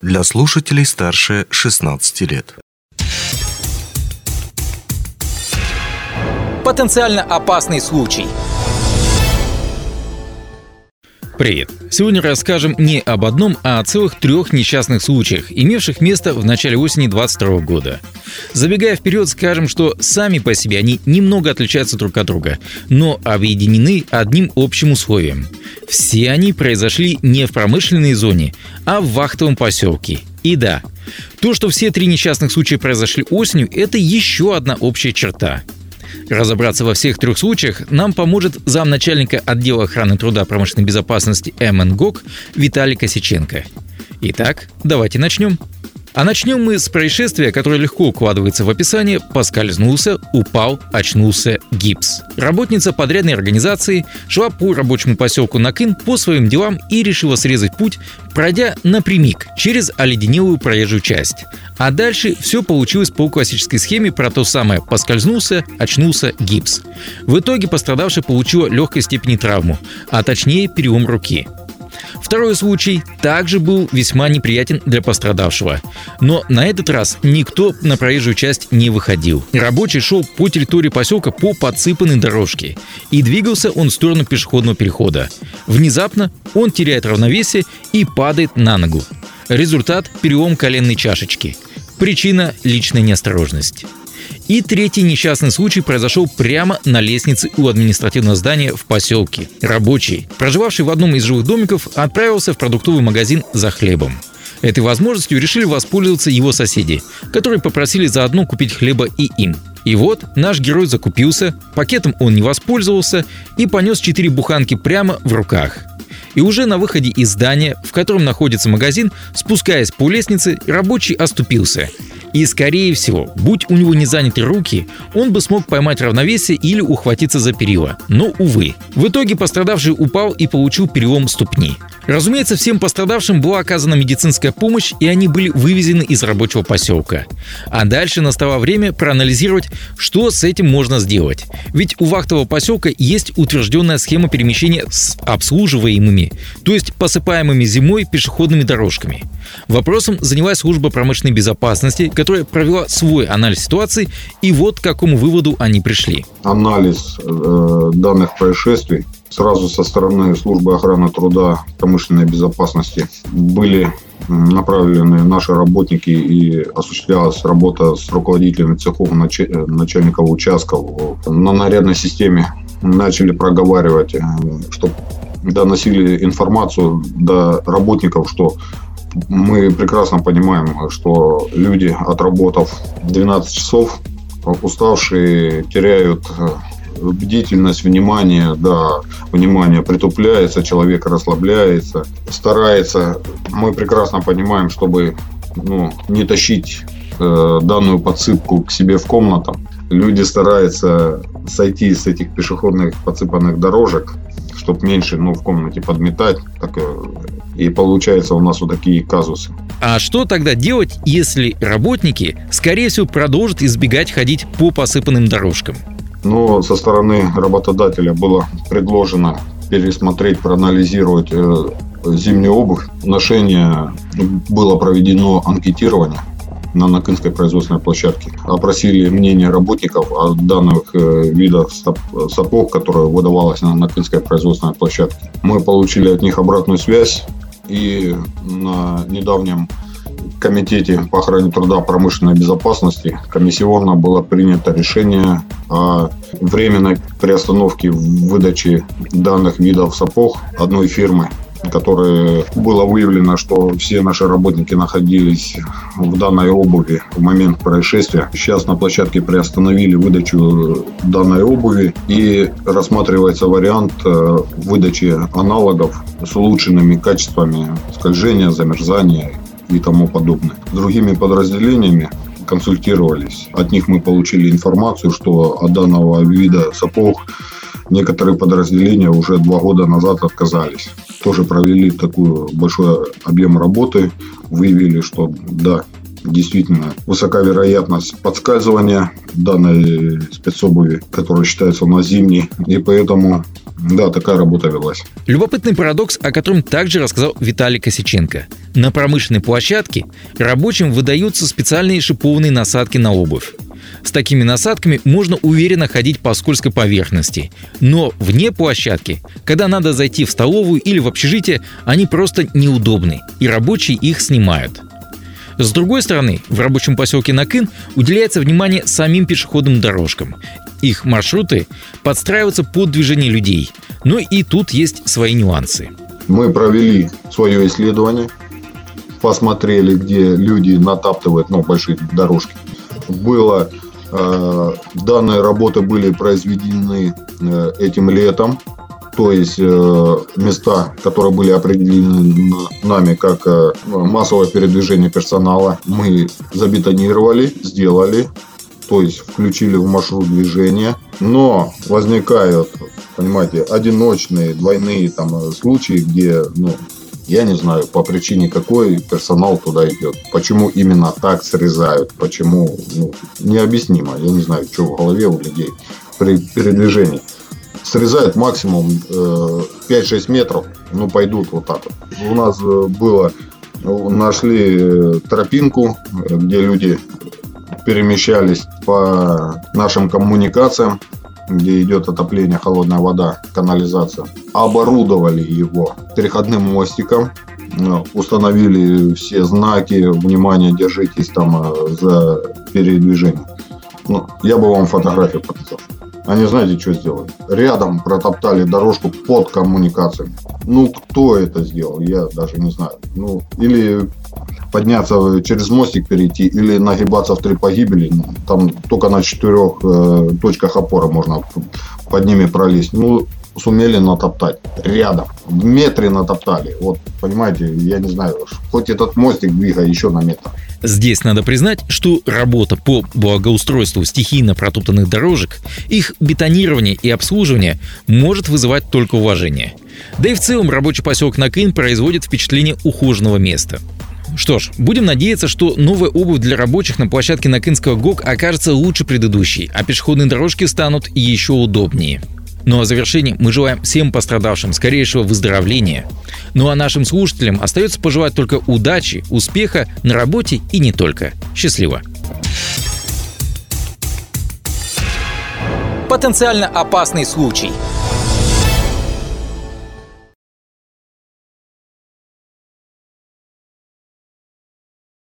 для слушателей старше 16 лет. Потенциально опасный случай – Привет! Сегодня расскажем не об одном, а о целых трех несчастных случаях, имевших место в начале осени 2022 года. Забегая вперед, скажем, что сами по себе они немного отличаются друг от друга, но объединены одним общим условием. Все они произошли не в промышленной зоне, а в вахтовом поселке. И да, то, что все три несчастных случая произошли осенью, это еще одна общая черта – Разобраться во всех трех случаях нам поможет замначальника отдела охраны труда промышленной безопасности МНГОК Виталий Косиченко. Итак, давайте начнем. А начнем мы с происшествия, которое легко укладывается в описание «поскользнулся, упал, очнулся, гипс». Работница подрядной организации шла по рабочему поселку Накын по своим делам и решила срезать путь, пройдя напрямик через оледенелую проезжую часть. А дальше все получилось по классической схеме про то самое «поскользнулся, очнулся, гипс». В итоге пострадавшая получила легкой степени травму, а точнее перелом руки – Второй случай также был весьма неприятен для пострадавшего. Но на этот раз никто на проезжую часть не выходил. Рабочий шел по территории поселка по подсыпанной дорожке. И двигался он в сторону пешеходного перехода. Внезапно он теряет равновесие и падает на ногу. Результат – перелом коленной чашечки. Причина – личная неосторожность. И третий несчастный случай произошел прямо на лестнице у административного здания в поселке. Рабочий, проживавший в одном из жилых домиков, отправился в продуктовый магазин за хлебом. Этой возможностью решили воспользоваться его соседи, которые попросили заодно купить хлеба и им. И вот наш герой закупился, пакетом он не воспользовался и понес четыре буханки прямо в руках. И уже на выходе из здания, в котором находится магазин, спускаясь по лестнице, рабочий оступился – и, скорее всего, будь у него не заняты руки, он бы смог поймать равновесие или ухватиться за перила. Но, увы. В итоге пострадавший упал и получил перелом ступни. Разумеется, всем пострадавшим была оказана медицинская помощь, и они были вывезены из рабочего поселка. А дальше настало время проанализировать, что с этим можно сделать. Ведь у вахтового поселка есть утвержденная схема перемещения с обслуживаемыми, то есть посыпаемыми зимой пешеходными дорожками. Вопросом занялась служба промышленной безопасности, которая провела свой анализ ситуации, и вот к какому выводу они пришли. Анализ э, данных происшествий сразу со стороны службы охраны труда промышленной безопасности были направлены наши работники и осуществлялась работа с руководителями цехов, начальников участков. На нарядной системе начали проговаривать, э, чтобы доносили информацию до работников, что мы прекрасно понимаем, что люди, отработав 12 часов, уставшие теряют э, бдительность, внимание, да, внимание притупляется, человек расслабляется, старается. Мы прекрасно понимаем, чтобы ну, не тащить э, данную подсыпку к себе в комнату. Люди стараются сойти с этих пешеходных подсыпанных дорожек, чтобы меньше ну, в комнате подметать. Так, э, и получается у нас вот такие казусы. А что тогда делать, если работники, скорее всего, продолжат избегать ходить по посыпанным дорожкам? Но со стороны работодателя было предложено пересмотреть, проанализировать э, зимнюю обувь. Ношение было проведено анкетирование на Накинской производственной площадке. Опросили мнение работников о данных э, видах сапог, которые выдавалось на Накинской производственной площадке. Мы получили от них обратную связь и на недавнем Комитете по охране труда промышленной безопасности комиссионно было принято решение о временной приостановке выдачи данных видов сапог одной фирмы которое было выявлено, что все наши работники находились в данной обуви в момент происшествия. Сейчас на площадке приостановили выдачу данной обуви и рассматривается вариант э, выдачи аналогов с улучшенными качествами скольжения, замерзания и тому подобное. С другими подразделениями консультировались. От них мы получили информацию, что от данного вида сапог некоторые подразделения уже два года назад отказались. Тоже провели такой большой объем работы, выявили, что да, действительно высока вероятность подскальзывания данной спецобуви, которая считается у нас зимней. И поэтому да, такая работа велась. Любопытный парадокс, о котором также рассказал Виталий Косиченко. На промышленной площадке рабочим выдаются специальные шипованные насадки на обувь. С такими насадками можно уверенно ходить по скользкой поверхности. Но вне площадки, когда надо зайти в столовую или в общежитие, они просто неудобны, и рабочие их снимают. С другой стороны, в рабочем поселке Накын уделяется внимание самим пешеходным дорожкам. Их маршруты подстраиваются под движение людей. Но и тут есть свои нюансы. Мы провели свое исследование, посмотрели, где люди натаптывают ну, большие дорожки. Было данные работы были произведены э, этим летом то есть э, места, которые были определены нами как э, массовое передвижение персонала, мы забетонировали, сделали, то есть включили в маршрут движения. Но возникают, понимаете, одиночные, двойные там э, случаи, где, ну, я не знаю, по причине какой персонал туда идет. Почему именно так срезают, почему, ну, необъяснимо. Я не знаю, что в голове у людей при передвижении срезают максимум э, 5-6 метров, ну, пойдут вот так вот. У нас э, было, нашли э, тропинку, где люди перемещались по нашим коммуникациям, где идет отопление, холодная вода, канализация. Оборудовали его переходным мостиком, э, установили все знаки, внимание, держитесь там за передвижение. Ну, я бы вам фотографию показал. Они знаете, что сделали? Рядом протоптали дорожку под коммуникациями. Ну, кто это сделал, я даже не знаю. Ну, или подняться через мостик перейти, или нагибаться в три погибели. Там только на четырех э, точках опоры можно под ними пролезть. Ну, сумели натоптать рядом. В метре натоптали. Вот, понимаете, я не знаю, хоть этот мостик двигай еще на метр. Здесь надо признать, что работа по благоустройству стихийно протоптанных дорожек, их бетонирование и обслуживание может вызывать только уважение. Да и в целом рабочий поселок Накын производит впечатление ухоженного места. Что ж, будем надеяться, что новая обувь для рабочих на площадке Накынского ГОК окажется лучше предыдущей, а пешеходные дорожки станут еще удобнее. Ну а в завершении мы желаем всем пострадавшим скорейшего выздоровления. Ну а нашим слушателям остается пожелать только удачи, успеха на работе и не только. Счастливо! Потенциально опасный случай –